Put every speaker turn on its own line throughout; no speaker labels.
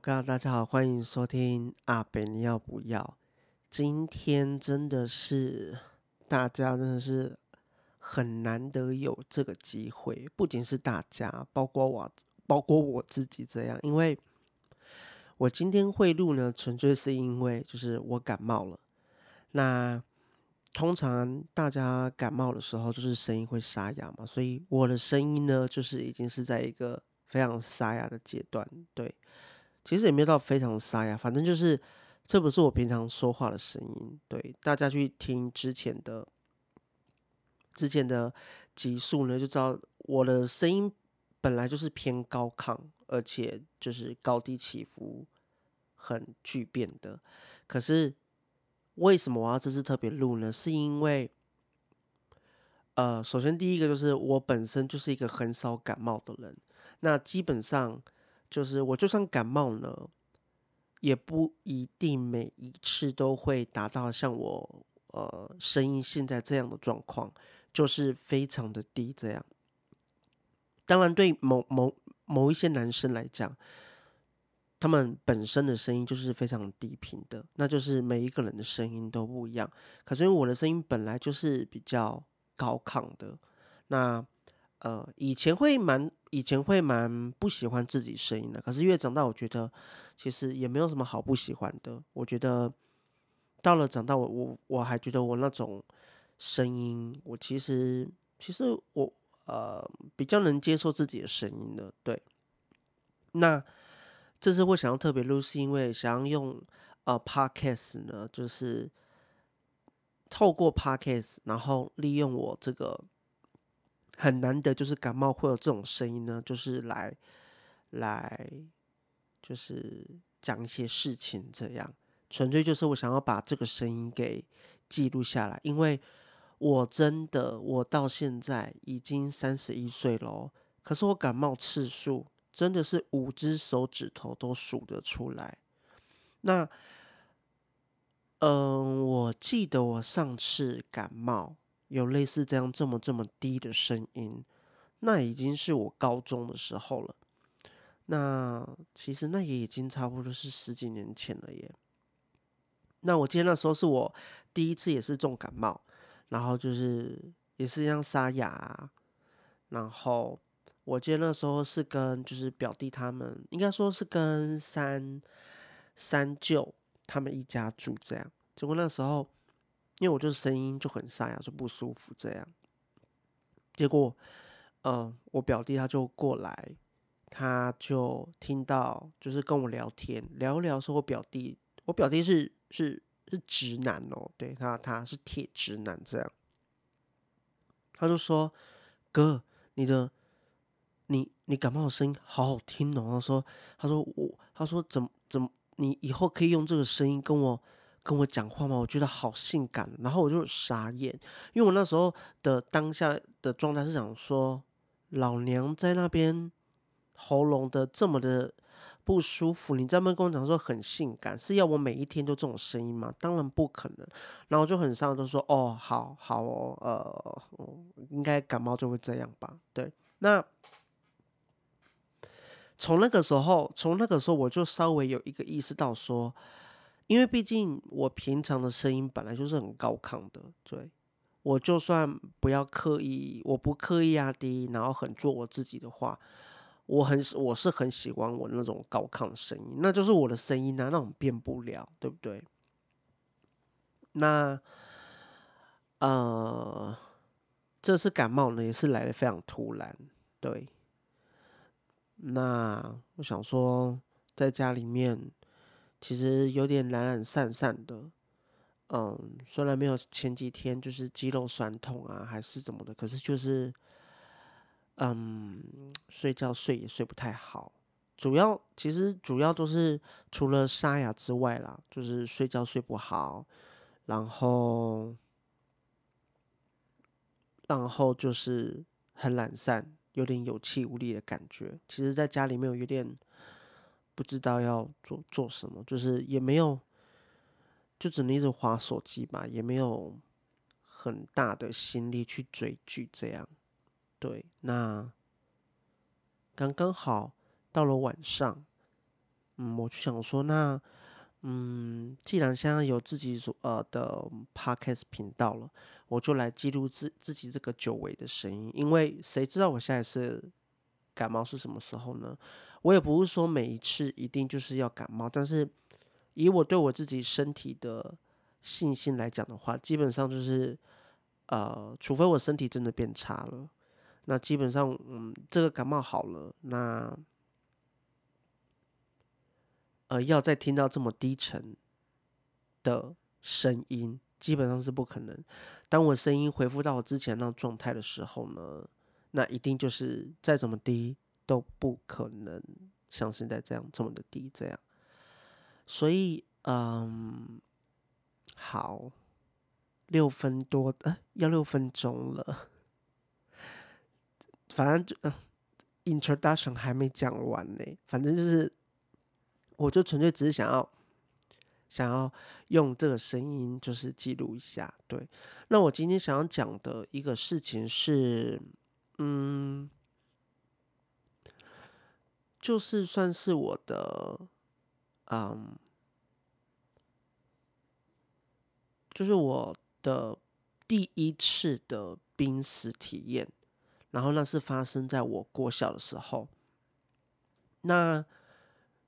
大家好，欢迎收听阿北，你要不要？今天真的是大家真的是很难得有这个机会，不仅是大家，包括我，包括我自己这样，因为我今天会录呢，纯粹是因为就是我感冒了。那通常大家感冒的时候，就是声音会沙哑嘛，所以我的声音呢，就是已经是在一个非常沙哑的阶段，对。其实也没有到非常塞啊，反正就是这不是我平常说话的声音。对，大家去听之前的之前的集数呢，就知道我的声音本来就是偏高亢，而且就是高低起伏很巨变的。可是为什么我要这次特别录呢？是因为呃，首先第一个就是我本身就是一个很少感冒的人，那基本上。就是我就算感冒了，也不一定每一次都会达到像我呃声音现在这样的状况，就是非常的低这样。当然对某某某一些男生来讲，他们本身的声音就是非常低频的，那就是每一个人的声音都不一样。可是因为我的声音本来就是比较高亢的，那。呃，以前会蛮，以前会蛮不喜欢自己声音的，可是越长大，我觉得其实也没有什么好不喜欢的。我觉得到了长大我，我我还觉得我那种声音，我其实其实我呃比较能接受自己的声音的。对，那这次会想要特别录，是因为想要用呃 Podcast 呢，就是透过 Podcast，然后利用我这个。很难得，就是感冒会有这种声音呢，就是来来就是讲一些事情这样，纯粹就是我想要把这个声音给记录下来，因为我真的我到现在已经三十一岁了，可是我感冒次数真的是五只手指头都数得出来。那嗯，我记得我上次感冒。有类似这样这么这么低的声音，那已经是我高中的时候了。那其实那也已经差不多是十几年前了耶。那我记得那时候是我第一次也是重感冒，然后就是也是像沙哑。然后我记得那时候是跟就是表弟他们，应该说是跟三三舅他们一家住这样。结果那时候。因为我就是声音就很沙哑，就不舒服这样。结果，嗯、我表弟他就过来，他就听到就是跟我聊天，聊聊说，我表弟，我表弟是是是直男哦，对他他是铁直男这样。他就说：“哥，你的你你感冒的声音好好听哦。”他说：“他说我他说怎么怎么你以后可以用这个声音跟我。”跟我讲话吗？我觉得好性感，然后我就傻眼，因为我那时候的当下的状态是想说，老娘在那边喉咙的这么的不舒服，你在那边跟我讲说很性感，是要我每一天都这种声音吗？当然不可能。然后就很伤，就说哦，好好哦，呃，应该感冒就会这样吧。对，那从那个时候，从那个时候我就稍微有一个意识到说。因为毕竟我平常的声音本来就是很高亢的，对，我就算不要刻意，我不刻意压低，然后很做我自己的话，我很我是很喜欢我那种高亢的声音，那就是我的声音啊，那种变不了，对不对？那呃，这次感冒呢也是来得非常突然，对。那我想说，在家里面。其实有点懒懒散散的，嗯，虽然没有前几天就是肌肉酸痛啊，还是怎么的，可是就是，嗯，睡觉睡也睡不太好，主要其实主要都是除了沙哑之外啦，就是睡觉睡不好，然后，然后就是很懒散，有点有气无力的感觉。其实在家里面有点。不知道要做做什么，就是也没有，就只能一直划手机吧，也没有很大的心力去追剧这样。对，那刚刚好到了晚上，嗯，我就想说，那，嗯，既然现在有自己所呃的 podcast 频道了，我就来记录自自己这个久违的声音，因为谁知道我现在是感冒是什么时候呢？我也不是说每一次一定就是要感冒，但是以我对我自己身体的信心来讲的话，基本上就是，呃，除非我身体真的变差了，那基本上，嗯，这个感冒好了，那。呃，要再听到这么低沉的声音，基本上是不可能。当我声音恢复到我之前那种状态的时候呢，那一定就是再怎么低都不可能像现在这样这么的低这样。所以，嗯，好，六分多，呃，要六分钟了。反正就，呃，introduction 还没讲完呢，反正就是。我就纯粹只是想要，想要用这个声音，就是记录一下。对，那我今天想要讲的一个事情是，嗯，就是算是我的，嗯，就是我的第一次的濒死体验，然后那是发生在我过小的时候，那。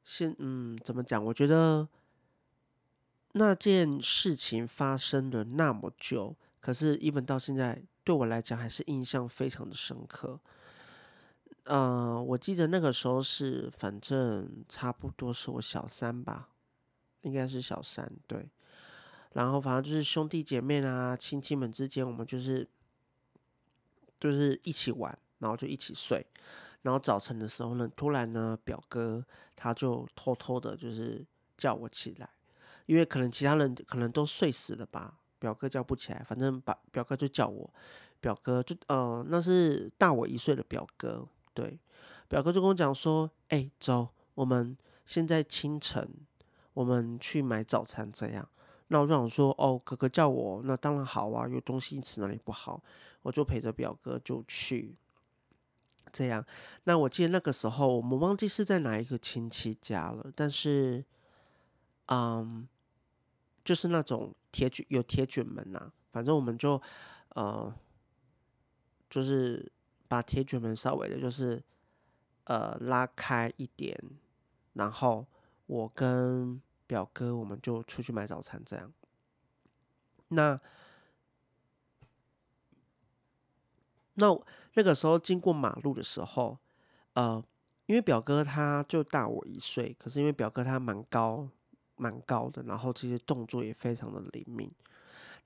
先嗯，怎么讲？我觉得那件事情发生了那么久，可是一本到现在对我来讲还是印象非常的深刻。嗯、我记得那个时候是，反正差不多是我小三吧，应该是小三对。然后反正就是兄弟姐妹啊、亲戚们之间，我们就是就是一起玩，然后就一起睡。然后早晨的时候呢，突然呢，表哥他就偷偷的，就是叫我起来，因为可能其他人可能都睡死了吧，表哥叫不起来，反正把表哥就叫我，表哥就呃那是大我一岁的表哥，对，表哥就跟我讲说，哎、走，我们现在清晨，我们去买早餐这样。那我就想说，哦，哥哥叫我，那当然好啊，有东西吃哪里不好，我就陪着表哥就去。这样，那我记得那个时候，我们忘记是在哪一个亲戚家了，但是，嗯，就是那种铁卷有铁卷门呐、啊，反正我们就，呃，就是把铁卷门稍微的，就是，呃，拉开一点，然后我跟表哥我们就出去买早餐，这样，那。那那个时候经过马路的时候，呃，因为表哥他就大我一岁，可是因为表哥他蛮高蛮高的，然后这些动作也非常的灵敏，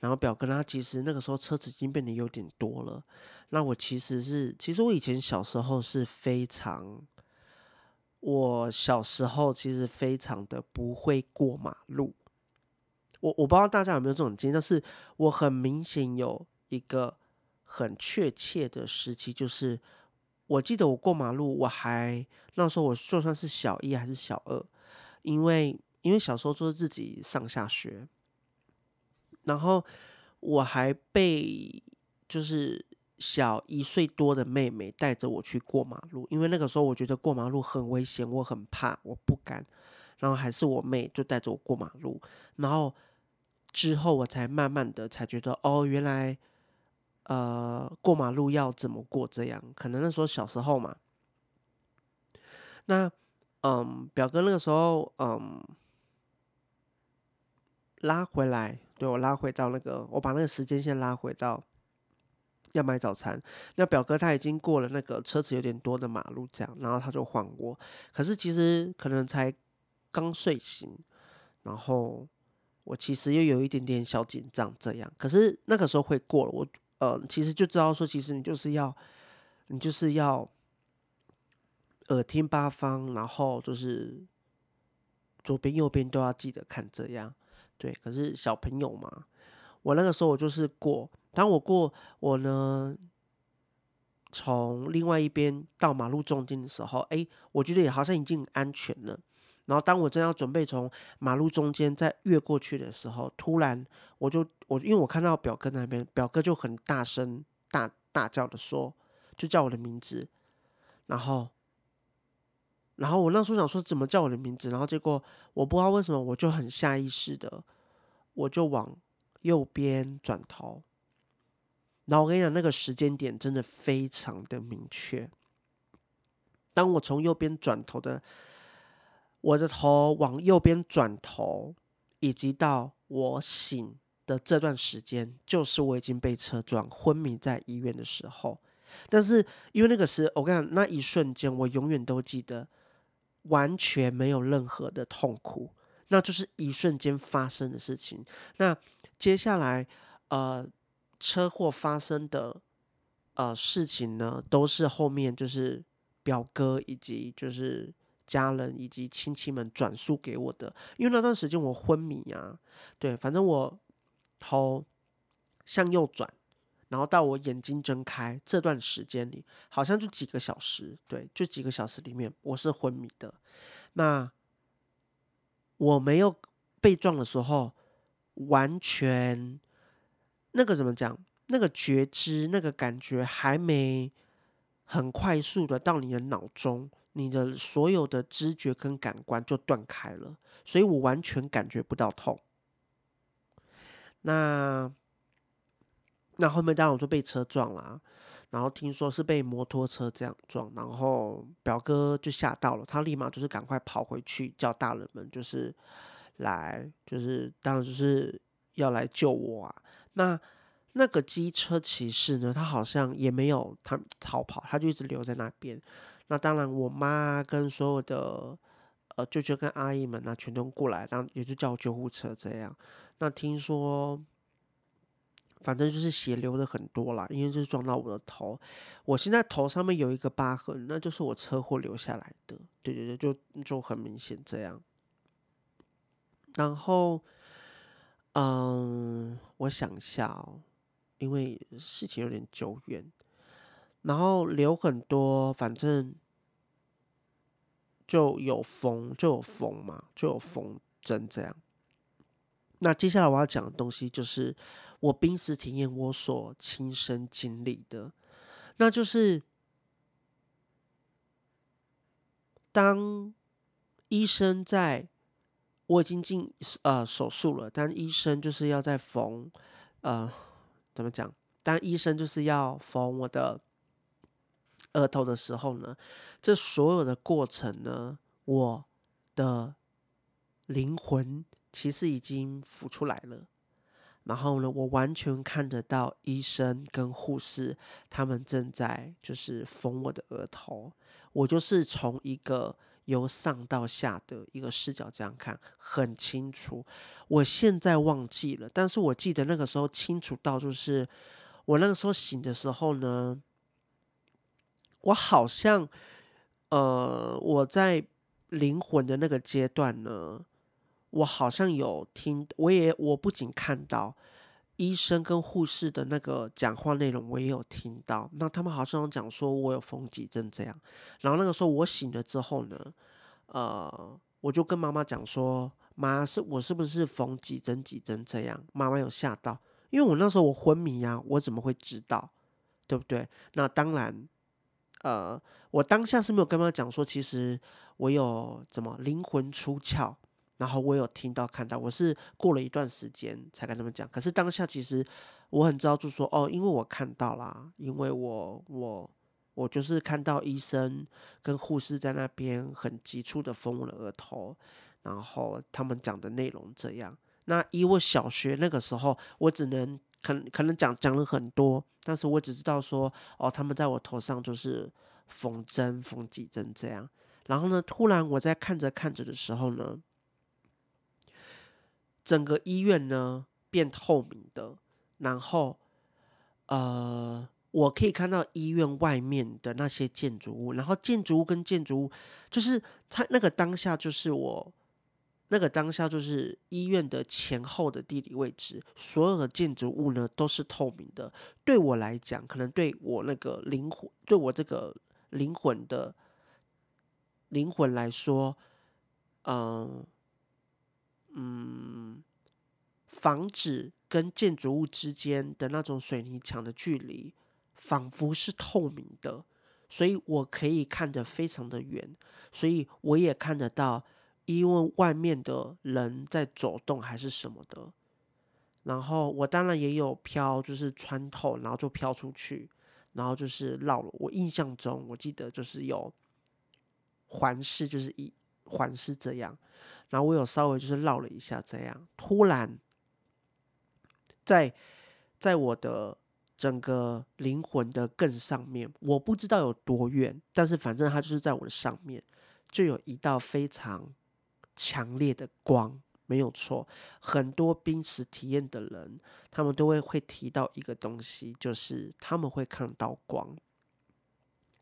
然后表哥他其实那个时候车子已经变得有点多了，那我其实是，其实我以前小时候是非常，我小时候其实非常的不会过马路，我我不知道大家有没有这种经验，但是我很明显有一个。很确切的时期就是，我记得我过马路，我还那时候我就算是小一还是小二，因为因为小时候就是自己上下学，然后我还被就是小一岁多的妹妹带着我去过马路，因为那个时候我觉得过马路很危险，我很怕，我不敢，然后还是我妹就带着我过马路，然后之后我才慢慢的才觉得哦，原来。呃，过马路要怎么过？这样可能那时候小时候嘛。那，嗯，表哥那个时候，嗯，拉回来，对，我拉回到那个，我把那个时间线拉回到要买早餐。那表哥他已经过了那个车子有点多的马路，这样，然后他就晃我。可是其实可能才刚睡醒，然后我其实又有一点点小紧张，这样。可是那个时候会过了，我。呃，其实就知道说，其实你就是要，你就是要耳听八方，然后就是左边右边都要记得看这样，对。可是小朋友嘛，我那个时候我就是过，当我过我呢，从另外一边到马路中间的时候，哎，我觉得也好像已经很安全了。然后当我正要准备从马路中间再越过去的时候，突然我就我因为我看到表哥那边，表哥就很大声大大叫的说，就叫我的名字，然后然后我那时候想说怎么叫我的名字，然后结果我不知道为什么我就很下意识的，我就往右边转头。然后我跟你讲，那个时间点真的非常的明确。当我从右边转头的，我的头往右边转头，以及到我醒的这段时间，就是我已经被车撞昏迷在医院的时候。但是因为那个时，我跟你讲，那一瞬间我永远都记得，完全没有任何的痛苦，那就是一瞬间发生的事情。那接下来，呃。车祸发生的呃事情呢，都是后面就是表哥以及就是家人以及亲戚们转述给我的。因为那段时间我昏迷啊，对，反正我头向右转，然后到我眼睛睁开这段时间里，好像就几个小时，对，就几个小时里面我是昏迷的。那我没有被撞的时候，完全。那个怎么讲？那个觉知，那个感觉还没很快速的到你的脑中，你的所有的知觉跟感官就断开了，所以我完全感觉不到痛。那那后面当然我就被车撞啦，然后听说是被摩托车这样撞，然后表哥就吓到了，他立马就是赶快跑回去叫大人们就是来，就是当然就是要来救我啊。那那个机车骑士呢？他好像也没有他逃跑，他就一直留在那边。那当然，我妈跟所有的呃舅舅跟阿姨们呢，全都过来，然后也就叫救护车这样。那听说，反正就是血流的很多啦，因为就是撞到我的头。我现在头上面有一个疤痕，那就是我车祸留下来的。对对对，就就很明显这样。然后。嗯，我想一下哦，因为事情有点久远，然后流很多，反正就有缝，就有缝嘛，就有缝针这样。那接下来我要讲的东西就是我濒死体验我所亲身经历的，那就是当医生在。我已经进呃手术了，但医生就是要在缝，呃，怎么讲？当医生就是要缝我的额头的时候呢，这所有的过程呢，我的灵魂其实已经浮出来了。然后呢，我完全看得到医生跟护士他们正在就是缝我的额头，我就是从一个。由上到下的一个视角这样看很清楚，我现在忘记了，但是我记得那个时候清楚到就是我那个时候醒的时候呢，我好像呃我在灵魂的那个阶段呢，我好像有听，我也我不仅看到。医生跟护士的那个讲话内容我也有听到，那他们好像讲说我有缝几针这样，然后那个时候我醒了之后呢，呃，我就跟妈妈讲说，妈是我是不是缝几针几针这样？妈妈有吓到，因为我那时候我昏迷呀，我怎么会知道，对不对？那当然，呃，我当下是没有跟妈妈讲说，其实我有怎么灵魂出窍。然后我有听到看到，我是过了一段时间才跟他们讲。可是当下其实我很知道，就说哦，因为我看到啦，因为我我我就是看到医生跟护士在那边很急促的缝我的额头，然后他们讲的内容这样。那以我小学那个时候，我只能可可能讲讲了很多，但是我只知道说哦，他们在我头上就是缝针缝几针这样。然后呢，突然我在看着看着的时候呢。整个医院呢变透明的，然后呃，我可以看到医院外面的那些建筑物，然后建筑物跟建筑物，就是它那个当下就是我那个当下就是医院的前后的地理位置，所有的建筑物呢都是透明的。对我来讲，可能对我那个灵魂，对我这个灵魂的灵魂来说，嗯、嗯，房子跟建筑物之间的那种水泥墙的距离，仿佛是透明的，所以我可以看得非常的远，所以我也看得到，因为外面的人在走动还是什么的。然后我当然也有飘，就是穿透，然后就飘出去，然后就是绕了。我印象中，我记得就是有环视，就是一环视这样。然后我有稍微就是绕了一下这样，突然在在我的。整个灵魂的更上面，我不知道有多远，但是反正它就是在我的上面，就有一道非常强烈的光，没有错。很多濒死体验的人，他们都会会提到一个东西，就是他们会看到光。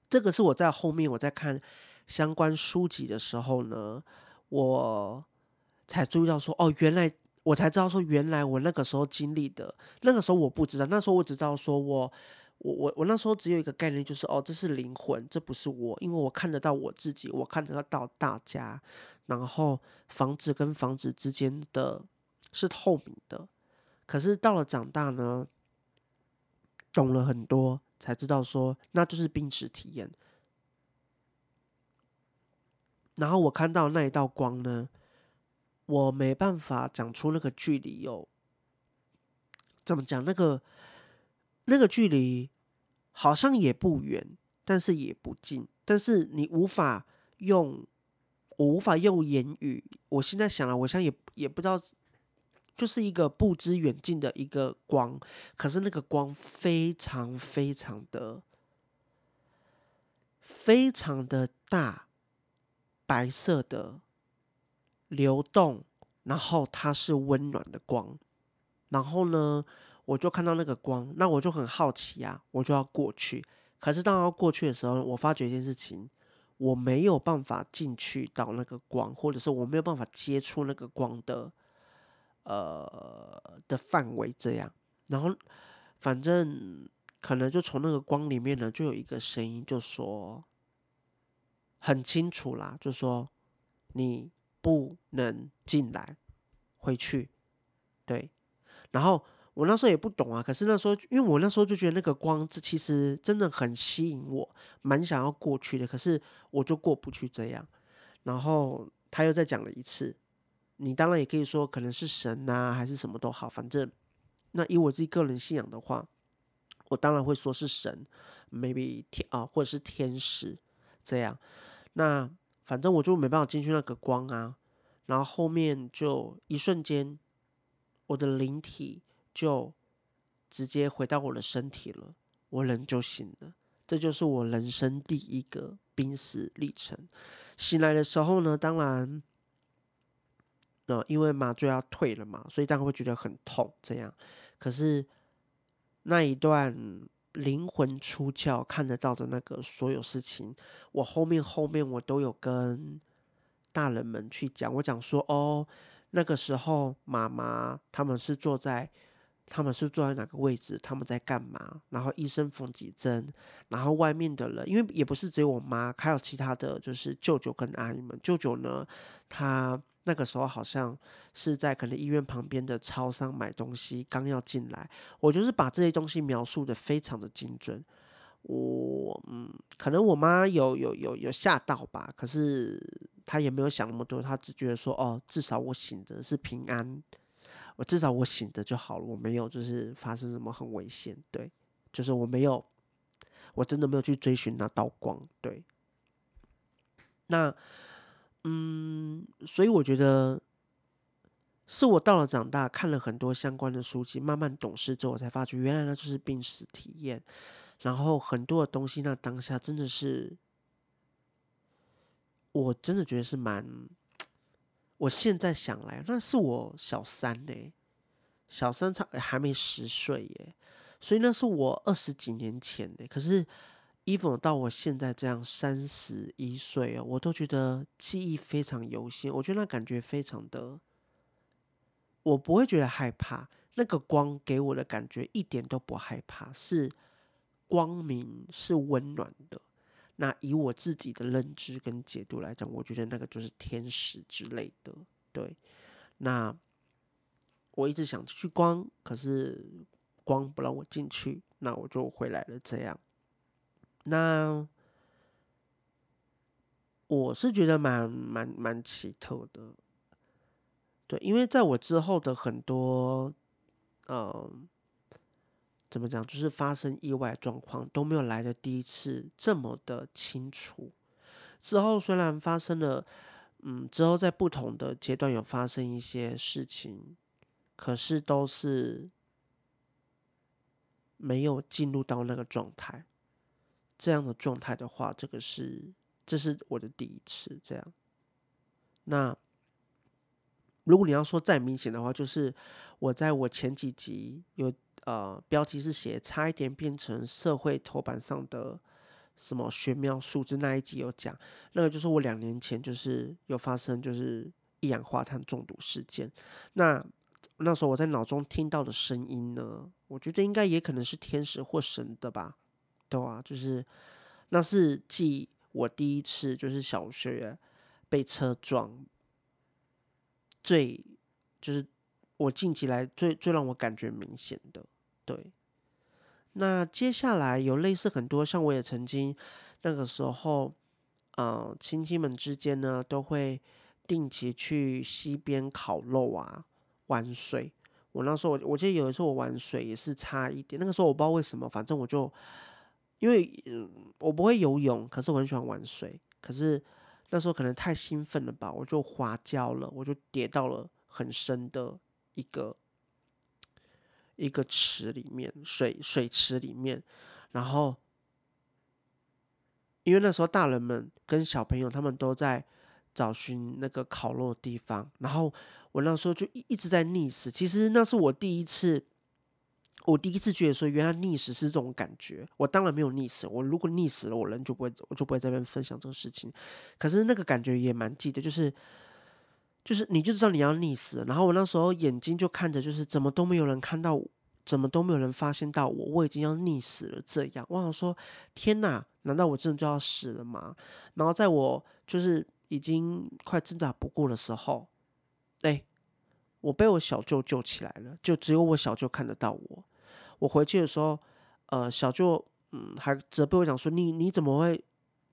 这个是我在后面我在看相关书籍的时候呢，我才注意到说，哦，原来。我才知道说，原来我那个时候经历的，那个时候我不知道，那时候我只知道说我，我我我那时候只有一个概念，就是哦，这是灵魂，这不是我，因为我看得到我自己，我看得到大家，然后房子跟房子之间的是透明的，可是到了长大呢，懂了很多，才知道说那就是濒死体验，然后我看到那一道光呢。我没办法讲出那个距离有，怎么讲？那个那个距离好像也不远，但是也不近，但是你无法用，我无法用言语。我现在想了，我现在也也不知道，就是一个不知远近的一个光，可是那个光非常非常的非常的大，白色的。流动，然后它是温暖的光，然后呢，我就看到那个光，那我就很好奇啊，我就要过去。可是当要过去的时候，我发觉一件事情，我没有办法进去到那个光，或者是我没有办法接触那个光的，呃的范围这样。然后反正可能就从那个光里面呢，就有一个声音就说，很清楚啦，就说你。不能进来，回去，对。然后我那时候也不懂啊，可是那时候，因为我那时候就觉得那个光，这其实真的很吸引我，蛮想要过去的，可是我就过不去这样。然后他又再讲了一次，你当然也可以说可能是神啊，还是什么都好，反正那以我自己个人信仰的话，我当然会说是神，maybe 天啊，或者是天使这样。那。反正我就没办法进去那个光啊，然后后面就一瞬间，我的灵体就直接回到我的身体了，我人就醒了。这就是我人生第一个濒死历程。醒来的时候呢，当然，呃，因为麻醉要退了嘛，所以当然会觉得很痛这样。可是那一段。灵魂出窍看得到的那个所有事情，我后面后面我都有跟大人们去讲，我讲说哦，那个时候妈妈他们是坐在，他们是坐在哪个位置，他们在干嘛，然后医生缝几针，然后外面的人，因为也不是只有我妈，还有其他的就是舅舅跟阿姨们，舅舅呢，他。那个时候好像是在可能医院旁边的超商买东西，刚要进来，我就是把这些东西描述得非常的精准。我嗯，可能我妈有有有有吓到吧，可是她也没有想那么多，她只觉得说哦，至少我醒着是平安，我至少我醒着就好了，我没有就是发生什么很危险，对，就是我没有，我真的没有去追寻那道光，对，那。嗯，所以我觉得是我到了长大，看了很多相关的书籍，慢慢懂事之后，我才发觉原来那就是濒死体验。然后很多的东西，那当下真的是，我真的觉得是蛮，我现在想来，那是我小三呢，小三差还没十岁耶，所以那是我二十几年前的，可是。Even 到我现在这样三十一岁哦，我都觉得记忆非常犹新。我觉得那感觉非常的，我不会觉得害怕。那个光给我的感觉一点都不害怕，是光明，是温暖的。那以我自己的认知跟解读来讲，我觉得那个就是天使之类的。对，那我一直想去光，可是光不让我进去，那我就回来了。这样。那我是觉得蛮蛮蛮奇特的，对，因为在我之后的很多，呃，怎么讲，就是发生意外状况都没有来的第一次这么的清楚。之后虽然发生了，嗯，之后在不同的阶段有发生一些事情，可是都是没有进入到那个状态。这样的状态的话，这个是。这是我的第一次这样。那如果你要说再明显的话，就是我在我前几集有呃标题是写差一点变成社会头版上的什么玄妙数字那一集有讲，那个就是我两年前就是有发生就是一氧化碳中毒事件。那那时候我在脑中听到的声音呢，我觉得应该也可能是天使或神的吧，对啊，就是那是继。我第一次就是小学被车撞，最就是我近期来最最让我感觉明显的，对。那接下来有类似很多，像我也曾经那个时候，呃，亲戚们之间呢都会定期去溪边烤肉啊、玩水。我那时候我我记得有一次我玩水也是差一点，那个时候我不知道为什么，反正我就。因为嗯，我不会游泳，可是我很喜欢玩水。可是那时候可能太兴奋了吧，我就滑跤了，我就跌到了很深的一个一个池里面，水水池里面。然后因为那时候大人们跟小朋友他们都在找寻那个烤肉的地方，然后我那时候就一一直在溺死。其实那是我第一次。我第一次觉得说，原来溺死是这种感觉。我当然没有溺死，我如果溺死了，我人就不会，我就不会在这边分享这个事情。可是那个感觉也蛮记得，就是，就是你就知道你要溺死。然后我那时候眼睛就看着，就是怎么都没有人看到，怎么都没有人发现到我，我已经要溺死了这样。我想说，天哪，难道我真的就要死了吗？然后在我就是已经快挣扎不过的时候，哎，我被我小舅救起来了，就只有我小舅看得到我。我回去的时候，呃，小舅嗯还责备我讲说，你你怎么会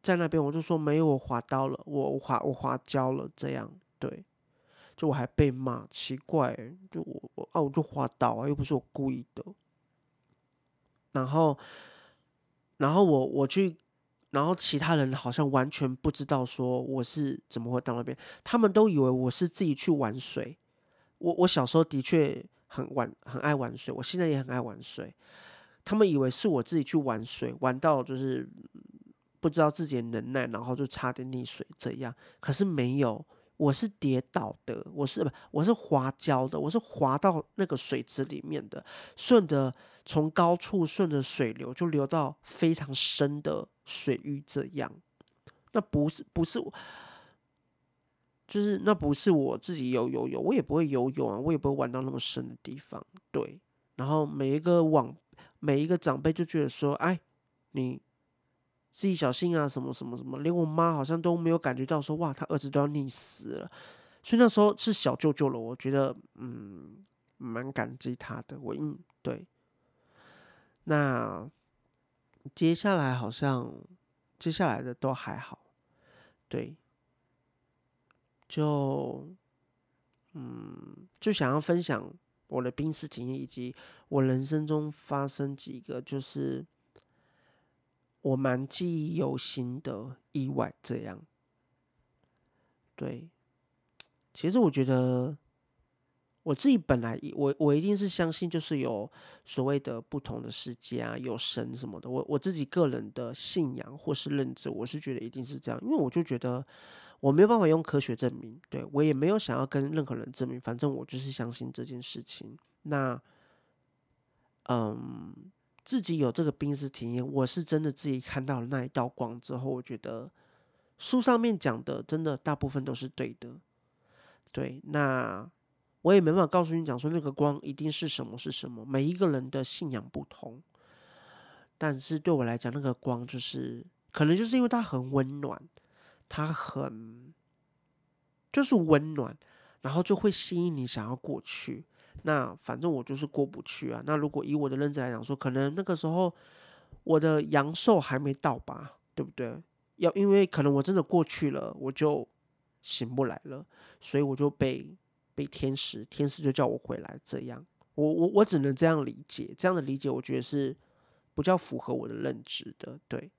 在那边？我就说没有，我滑倒了，我滑我滑跤了这样，对，就我还被骂，奇怪，就我我啊我就滑倒啊，又不是我故意的。然后然后我我去，然后其他人好像完全不知道说我是怎么会到那边，他们都以为我是自己去玩水。我我小时候的确。很玩，很爱玩水，我现在也很爱玩水。他们以为是我自己去玩水，玩到就是不知道自己的能耐，然后就差点溺水这样。可是没有，我是跌倒的，我是不，我是滑跤的，我是滑到那个水池里面的，顺着从高处顺着水流就流到非常深的水域这样。那不是不是。就是那不是我自己游游泳，我也不会游泳啊，我也不会玩到那么深的地方，对。然后每一个网，每一个长辈就觉得说，哎，你自己小心啊，什么什么什么，连我妈好像都没有感觉到说，哇，他儿子都要溺死了。所以那时候是小舅舅了，我觉得嗯，蛮感激他的。我嗯，对。那接下来好像接下来的都还好，对。就，嗯，就想要分享我的濒死经验，以及我人生中发生几个就是我蛮记忆犹新的意外，这样。对，其实我觉得我自己本来我我一定是相信，就是有所谓的不同的世界啊，有神什么的。我我自己个人的信仰或是认知，我是觉得一定是这样，因为我就觉得。我没有办法用科学证明，对，我也没有想要跟任何人证明，反正我就是相信这件事情。那，嗯，自己有这个濒死体验，我是真的自己看到了那一道光之后，我觉得书上面讲的真的大部分都是对的。对，那我也没办法告诉你讲说那个光一定是什么是什么，每一个人的信仰不同。但是对我来讲，那个光就是可能就是因为它很温暖。它很，就是温暖，然后就会吸引你想要过去。那反正我就是过不去啊。那如果以我的认知来讲说，可能那个时候我的阳寿还没到吧，对不对？要因为可能我真的过去了，我就醒不来了，所以我就被被天使，天使就叫我回来，这样，我我我只能这样理解，这样的理解我觉得是比较符合我的认知的，对，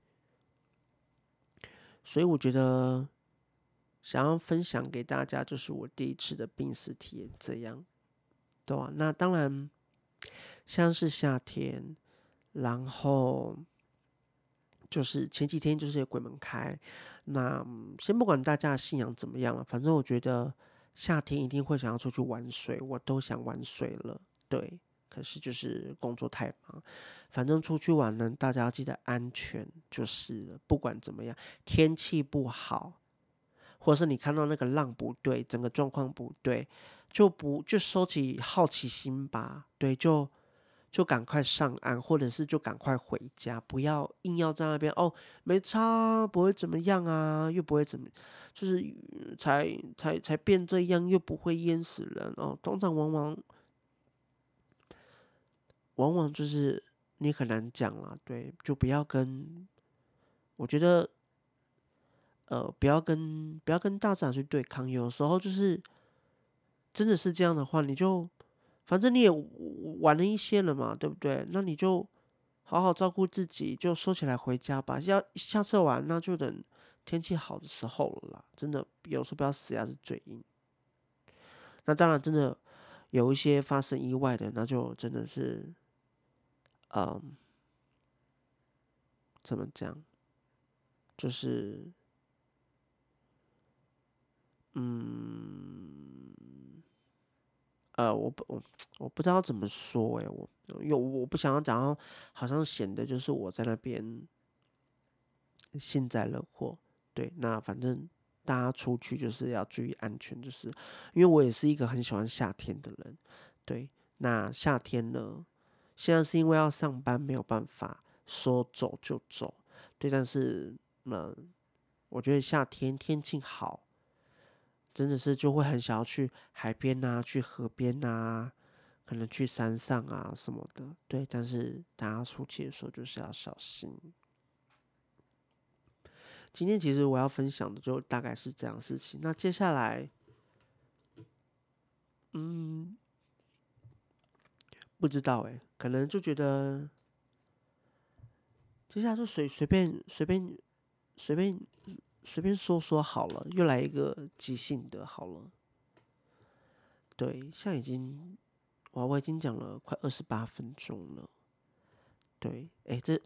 所以我觉得想要分享给大家，就是我第一次的濒死体验，这样，对吧？那当然，像是夏天，然后。就是前几天就是有鬼门开，那先不管大家信仰怎么样了，反正我觉得夏天一定会想要出去玩水，我都想玩水了，对。可是就是工作太忙，反正出去玩呢，大家要记得安全就是了，不管怎么样，天气不好，或者是你看到那个浪不对，整个状况不对，就不就收起好奇心吧，对，就。就赶快上岸，或者是就赶快回家，不要硬要在那边哦，没差，不会怎么样啊，又不会怎么，就是才才才变这样，又不会淹死人哦。通常往往往往就是你很难讲了，对，就不要跟，我觉得，呃，不要跟不要跟大自然去对抗，有时候就是真的是这样的话，你就。反正你也玩了一些了嘛，对不对？那你就好好照顾自己，就收起来回家吧。要下次玩，那就等天气好的时候了啦。真的，有时候不要死鸭子嘴硬。那当然，真的有一些发生意外的，那就真的是，嗯，怎么讲？就是，嗯。呃，我不我我不知道怎么说诶，我因为我不想要讲好像显得就是我在那边幸灾乐祸，对，那反正大家出去就是要注意安全，就是因为我也是一个很喜欢夏天的人，对，那夏天呢，现在是因为要上班没有办法说走就走，对，但是嗯，我觉得夏天天气好。真的是就会很想要去海边啊，去河边啊，可能去山上啊什么的，对。但是大家出去的时候就是要小心。今天其实我要分享的就大概是这样事情。那接下来，嗯，不知道诶，可能就觉得，接下来就随随便随便随便。随便说说好了，又来一个即兴的，好了。对，现在已经，哇，我已经讲了快二十八分钟了。对，哎，这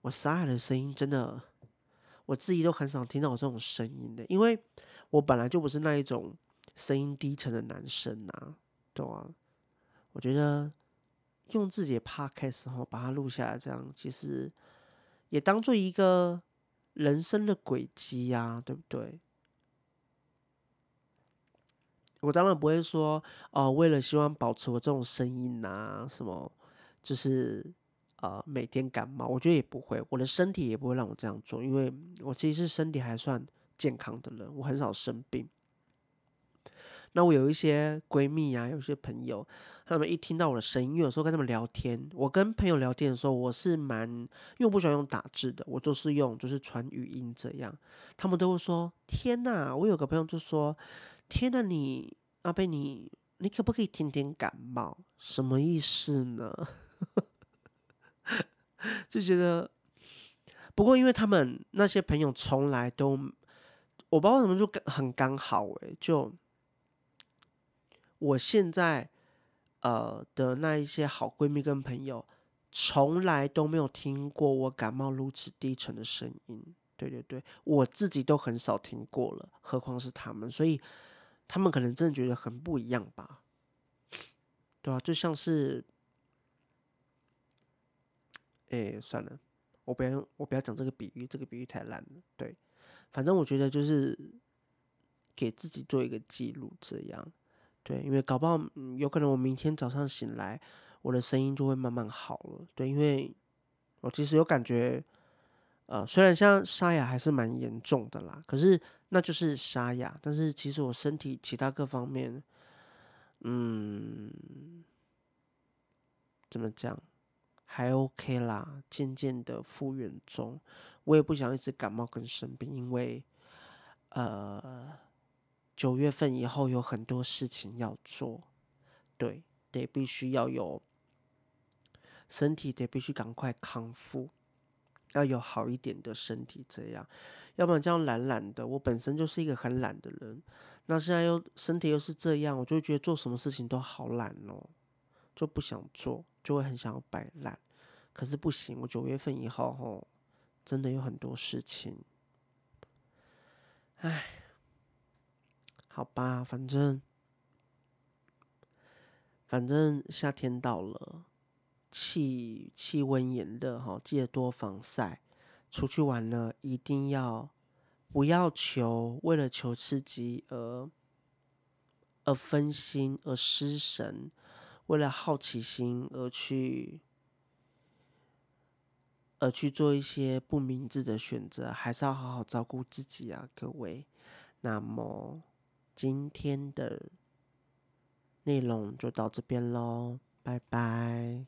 我沙哑的声音真的，我自己都很少听到我这种声音的，因为我本来就不是那一种声音低沉的男生呐，对啊。我觉得用自己的 podcast 后把它录下来，这样其实也当做一个。人生的轨迹呀，对不对？我当然不会说哦，为了希望保持我这种声音呐，什么就是呃每天感冒，我觉得也不会，我的身体也不会让我这样做，因为我其实是身体还算健康的人，我很少生病。那我有一些闺蜜啊，有一些朋友，他们一听到我的声音，有时候跟他们聊天，我跟朋友聊天的时候，我是蛮，因为我不喜欢用打字的，我都是用就是传语音这样，他们都会说，天呐，我有个朋友就说，天呐，你阿贝你，你可不可以天天感冒？什么意思呢？就觉得，不过因为他们那些朋友从来都，我不知道为什么就很刚好诶、就。我现在呃的那一些好闺蜜跟朋友，从来都没有听过我感冒如此低沉的声音。对对对，我自己都很少听过了，何况是他们，所以他们可能真的觉得很不一样吧？对啊，就像是，哎，算了，我不要我不要讲这个比喻，这个比喻太烂了。对，反正我觉得就是给自己做一个记录，这样。对，因为搞不好，有可能我明天早上醒来，我的声音就会慢慢好了。对，因为我其实有感觉，呃，虽然像沙哑还是蛮严重的啦，可是那就是沙哑。但是其实我身体其他各方面，嗯，怎么讲，还 OK 啦，渐渐的复原中。我也不想一直感冒跟生病，因为呃九月份以后有很多事情要做，对，得必须要有身体得必须赶快康复，要有好一点的身体这样，要不然这样懒懒的，我本身就是一个很懒的人，那现在又身体又是这样，我就觉得做什么事情都好懒哦，就不想做，就会很想要摆烂。可是不行，我九月份以后吼，真的有很多事情，唉，好吧，反正反正夏天到了，气气温炎热哈，记得多防晒。出去玩了，一定要不要求为了求刺激而而分心而失神，为了好奇心而去。而去做一些不明智的选择，还是要好好照顾自己啊，各位。那么今天的内容就到这边喽，拜拜。